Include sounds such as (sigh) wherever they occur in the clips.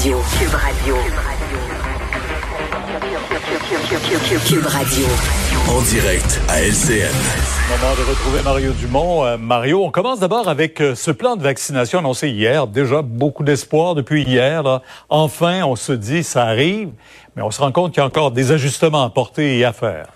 Radio. Cube Radio. Cube Radio. En direct à LCN. Moment de retrouver Mario Dumont. Euh, Mario, on commence d'abord avec euh, ce plan de vaccination annoncé hier. Déjà beaucoup d'espoir depuis hier. Là. Enfin, on se dit ça arrive, mais on se rend compte qu'il y a encore des ajustements à porter et à faire.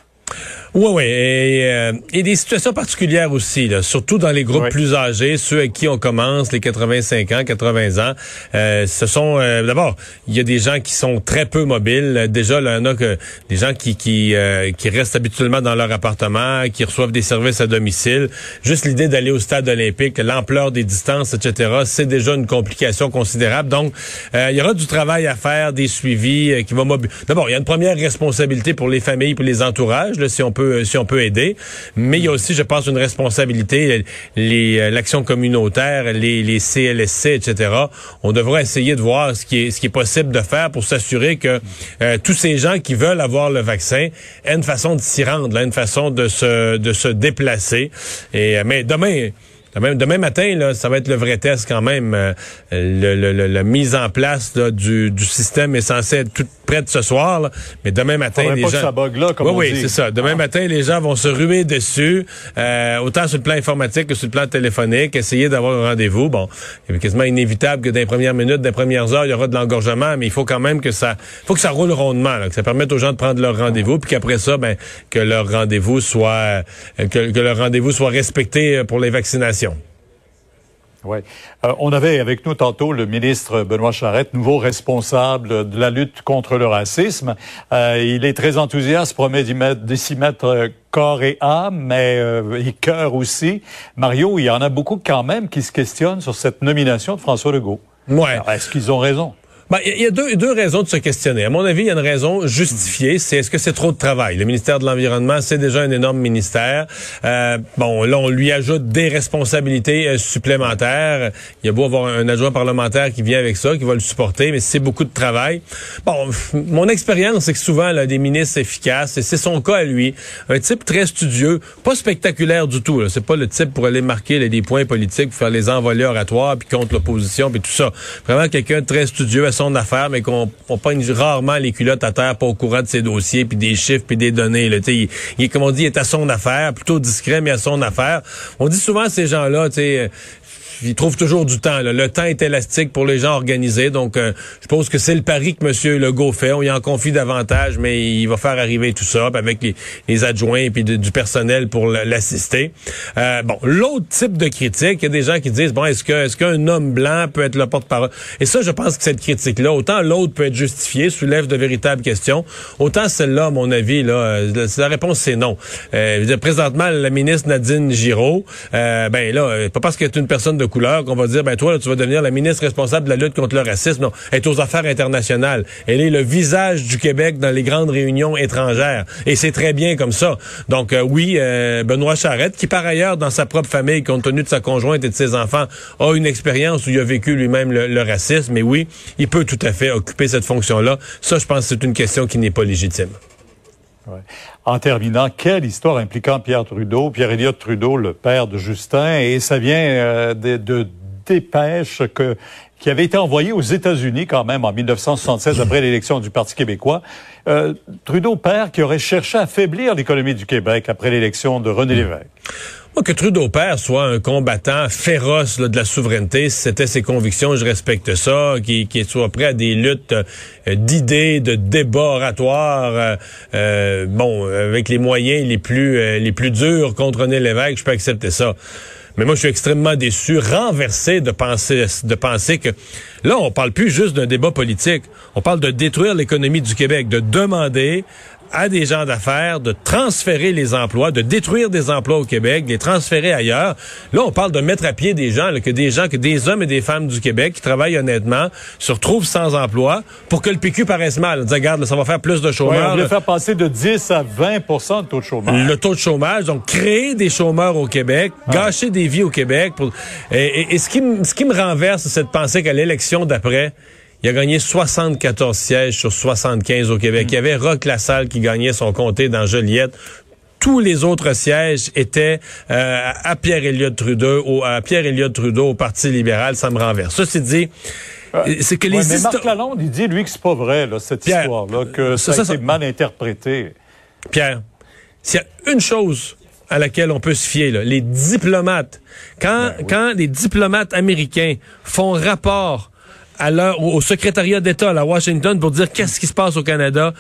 Oui, oui. Et, euh, et, des situations particulières aussi, là, surtout dans les groupes plus âgés, ceux avec qui on commence, les 85 ans, 80 ans. Euh, ce sont euh, d'abord, il y a des gens qui sont très peu mobiles. Déjà, là, il y en a que des gens qui qui, qui restent habituellement dans leur appartement, qui reçoivent des services à domicile. Juste l'idée d'aller au stade olympique, l'ampleur des distances, etc., c'est déjà une complication considérable. Donc, il y aura du travail à faire, des suivis qui vont D'abord, il y a une première responsabilité pour les familles, pour les entourages, là, si on peut si on peut aider. Mais il y a aussi, je pense, une responsabilité, les euh, l'action communautaire, les, CLSC, etc. On devrait essayer de voir ce qui est possible de faire pour s'assurer que euh, tous ces gens qui veulent avoir le vaccin aient une façon de s'y rendre, une façon de se de se déplacer. Et euh, mais demain Demain, demain matin, là, ça va être le vrai test quand même. Euh, le, la mise en place du, du, système est censé être tout près de ce soir. Là. Mais demain matin, les pas gens... Que ça bug là, comme oui, on oui, c'est ça. Demain ah. matin, les gens vont se ruer dessus, euh, autant sur le plan informatique que sur le plan téléphonique, essayer d'avoir un rendez-vous. Bon, il est quasiment inévitable que dans les premières minutes, dans les premières heures, il y aura de l'engorgement, mais il faut quand même que ça, faut que ça roule rondement, là, que ça permette aux gens de prendre leur rendez-vous, puis qu'après ça, ben, que leur rendez-vous soit, euh, que, que leur rendez-vous soit respecté euh, pour les vaccinations. Oui. Euh, on avait avec nous tantôt le ministre Benoît Charette, nouveau responsable de la lutte contre le racisme. Euh, il est très enthousiaste, promet d'y s'y mettre euh, corps et âme, mais euh, et cœur aussi. Mario, il y en a beaucoup quand même qui se questionnent sur cette nomination de François Legault. Ouais. Est-ce qu'ils ont raison? Ben, il y a deux, deux, raisons de se questionner. À mon avis, il y a une raison justifiée, c'est est-ce que c'est trop de travail? Le ministère de l'Environnement, c'est déjà un énorme ministère. Euh, bon, là, on lui ajoute des responsabilités euh, supplémentaires. Il y a beau avoir un adjoint parlementaire qui vient avec ça, qui va le supporter, mais c'est beaucoup de travail. Bon, mon expérience, c'est que souvent, là, des ministres efficaces, et c'est son cas à lui, un type très studieux, pas spectaculaire du tout. C'est pas le type pour aller marquer là, des points politiques, pour faire les envolées oratoires, puis contre l'opposition, puis tout ça. Vraiment quelqu'un très studieux, son affaire, mais qu'on on pogne rarement les culottes à terre, pas au courant de ses dossiers, puis des chiffres, puis des données. Là, il, il, comme on dit, est à son affaire, plutôt discret, mais à son affaire. On dit souvent à ces gens-là, tu sais, il trouve toujours du temps. Le temps est élastique pour les gens organisés. Donc, euh, je pense que c'est le pari que M. Legault fait. On y en confie davantage, mais il va faire arriver tout ça avec les, adjoints et puis du personnel pour l'assister. Euh, bon, l'autre type de critique, il y a des gens qui disent, bon, est-ce que est-ce qu'un homme blanc peut être le porte-parole? Et ça, je pense que cette critique-là, autant l'autre peut être justifiée, soulève de véritables questions, autant celle-là, à mon avis, là, euh, la réponse, c'est non. Euh, présentement, la ministre Nadine Giraud, ben là, pas parce qu'elle est une personne de couleur qu'on va dire, ben toi, tu vas devenir la ministre responsable de la lutte contre le racisme. Non, elle est aux affaires internationales. Elle est le visage du Québec dans les grandes réunions étrangères. Et c'est très bien comme ça. Donc euh, oui, euh, Benoît Charette, qui par ailleurs, dans sa propre famille, compte tenu de sa conjointe et de ses enfants, a une expérience où il a vécu lui-même le, racisme. Mais oui, il peut tout à fait occuper cette fonction-là. Ça, je pense c'est une question qui n'est pas légitime. En terminant, quelle histoire impliquant Pierre Trudeau, Pierre Elliott Trudeau, le père de Justin, et ça vient euh, de, dépêches qui avait été envoyées aux États-Unis quand même en 1976 après l'élection du Parti québécois. Euh, Trudeau père qui aurait cherché à affaiblir l'économie du Québec après l'élection de René Lévesque. Que Trudeau père soit un combattant féroce de la souveraineté, c'était ses convictions, je respecte ça, qu'il soit prêt à des luttes euh, d'idées, de débats oratoires, euh, euh, bon, avec les moyens les plus les plus durs contre René Lévesque, je peux accepter ça. Mais moi, je suis extrêmement déçu, renversé de penser, de penser que là, on parle plus juste d'un débat politique. On parle de détruire l'économie du Québec, de demander à des gens d'affaires de transférer les emplois, de détruire des emplois au Québec, de les transférer ailleurs. Là, on parle de mettre à pied des gens, là, que des gens, que des hommes et des femmes du Québec qui travaillent honnêtement se retrouvent sans emploi pour que le PQ paraisse mal. On dit, regarde, là, ça va faire plus de Ouais, chômeurs. on voulait là. faire passer de 10 à 20% de taux de chômage. le taux de chômage, donc créer des chômeurs au Québec, gâcher des vies au Québec. Pour... Et, et- et ce, qui me, ce qui me renverse, c'est cette pensée qu'à l'élection d'après, il a gagné 74 sièges sur 75 au Québec. Il y avait Roch Lassalle qui gagnait son comté dans Joliette. Tous les autres sièges étaient euh, à Pierre Elliott Trudeau, au, à Pierre Elliott Trudeau au Parti libéral. Ça me renverse. C'est dit. C'est que Ouais, les mais Marc Lalonde, il dit, lui, que c'est pas vrai, là, cette Pierre, histoire-là, que ça, ça, a ça- été mal interprété. Pierre, s'il y a une chose à laquelle on peut se fier, là, les diplomates, quand, quand les diplomates américains font rapport à au, secrétariat d'État à Washington pour dire qu'est-ce qui se passe au Canada,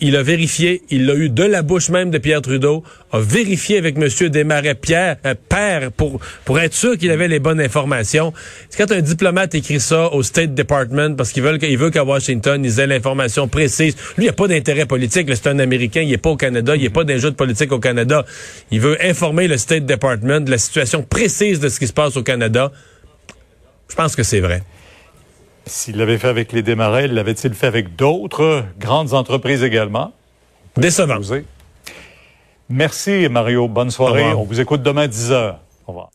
il a vérifié, il l'a eu de la bouche même de Pierre Trudeau, a vérifié avec M. Desmarais Pierre, euh, père, pour, pour être sûr qu'il avait les bonnes informations. C'est quand un diplomate écrit ça au State Department parce qu'il veut, qu'à Washington, ils aient l'information précise. Lui, il n'y a pas d'intérêt politique. C'est un Américain, il n'est pas au Canada, il n'est pas d'un jeu de politique au Canada. Il veut informer le State Department de la situation précise de ce qui se passe au Canada. Je pense que c'est vrai. S'il l'avait fait avec les démarrais, l'avait-il fait avec d'autres grandes entreprises également? Décevant. Merci, Mario. Bonne soirée. On vous écoute demain à 10 heures. Au revoir.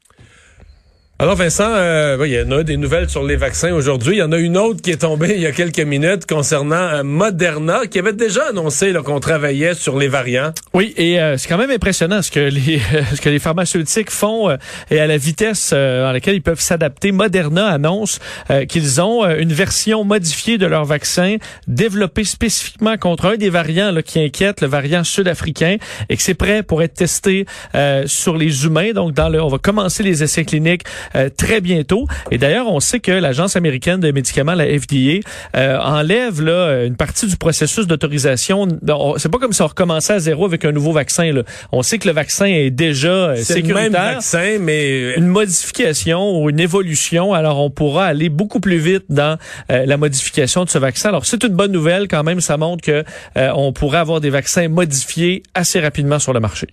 Alors Vincent, euh, il y en a des nouvelles sur les vaccins aujourd'hui. Il y en a une autre qui est tombée il y a quelques minutes concernant euh, Moderna, qui avait déjà annoncé qu'on travaillait sur les variants. Oui, et euh, c'est quand même impressionnant ce que les (laughs) ce que les pharmaceutiques font euh, et à la vitesse à laquelle ils peuvent s'adapter. Moderna annonce qu'ils ont une version modifiée de leur vaccin développée spécifiquement contre un des variants là, qui inquiète, le variant sud-africain, et que c'est prêt pour être testé sur les humains. Donc, dans le, on va commencer les essais cliniques euh, très bientôt. Et d'ailleurs, on sait que l'agence américaine de médicaments, la FDA, euh, enlève là une partie du processus d'autorisation. On- C'est pas comme si on recommençait à zéro avec un nouveau vaccin. Là. On sait que le vaccin est déjà euh, C'est le sécuritaire. même vaccin, mais Une modification ou une évolution, alors on pourra aller beaucoup plus vite dans euh, la modification de ce vaccin. Alors c'est une bonne nouvelle quand même, ça montre que euh, on pourrait avoir des vaccins modifiés assez rapidement sur le marché.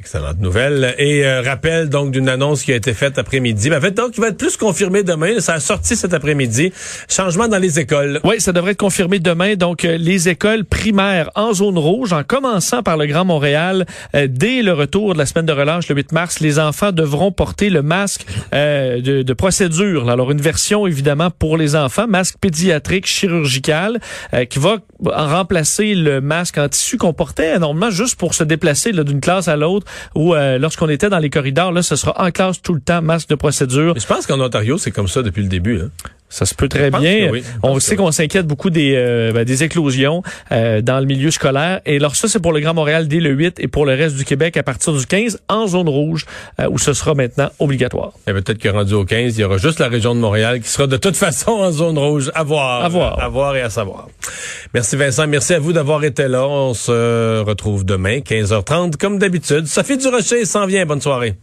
Excellente nouvelle. Et euh, rappel donc d'une annonce qui a été faite après-midi. Ben, en fait, donc, il va être plus confirmé demain. Ça a sorti cet après-midi. Changement dans les écoles. Oui, ça devrait être confirmé demain. Donc, euh, les écoles primaires en zone rouge, en commençant par le Grand Montréal, euh, dès le retour de la semaine de relâche le 8 mars, les enfants devront porter le masque euh, de, de procédure. Alors, une version évidemment pour les enfants, masque pédiatrique chirurgical, qui va remplacer le masque en tissu qu'on portait normalement juste pour se déplacer d'une classe à l'autre ou euh, lorsqu'on était dans les corridors. Là, ce sera en classe tout le temps, masque de procédure. Je pense qu'en Ontario, c'est comme ça depuis le début. hein. Ça se peut très bien. oui. On sait qu'on s'inquiète beaucoup des, euh, ben, des éclosions euh, dans le milieu scolaire. Et alors ça, c'est pour le Grand Montréal dès le 8 et pour le reste du Québec à partir du 15 en zone rouge euh, où ce sera maintenant obligatoire. Et peut-être que rendu au 15, il y aura juste la région de Montréal qui sera de toute façon en zone rouge. À voir. À voir. À voir et à savoir. Merci Vincent. Merci à vous d'avoir été là. On se retrouve demain, 15h30, comme d'habitude. Sophie Durocher s'en vient. Bonne soirée.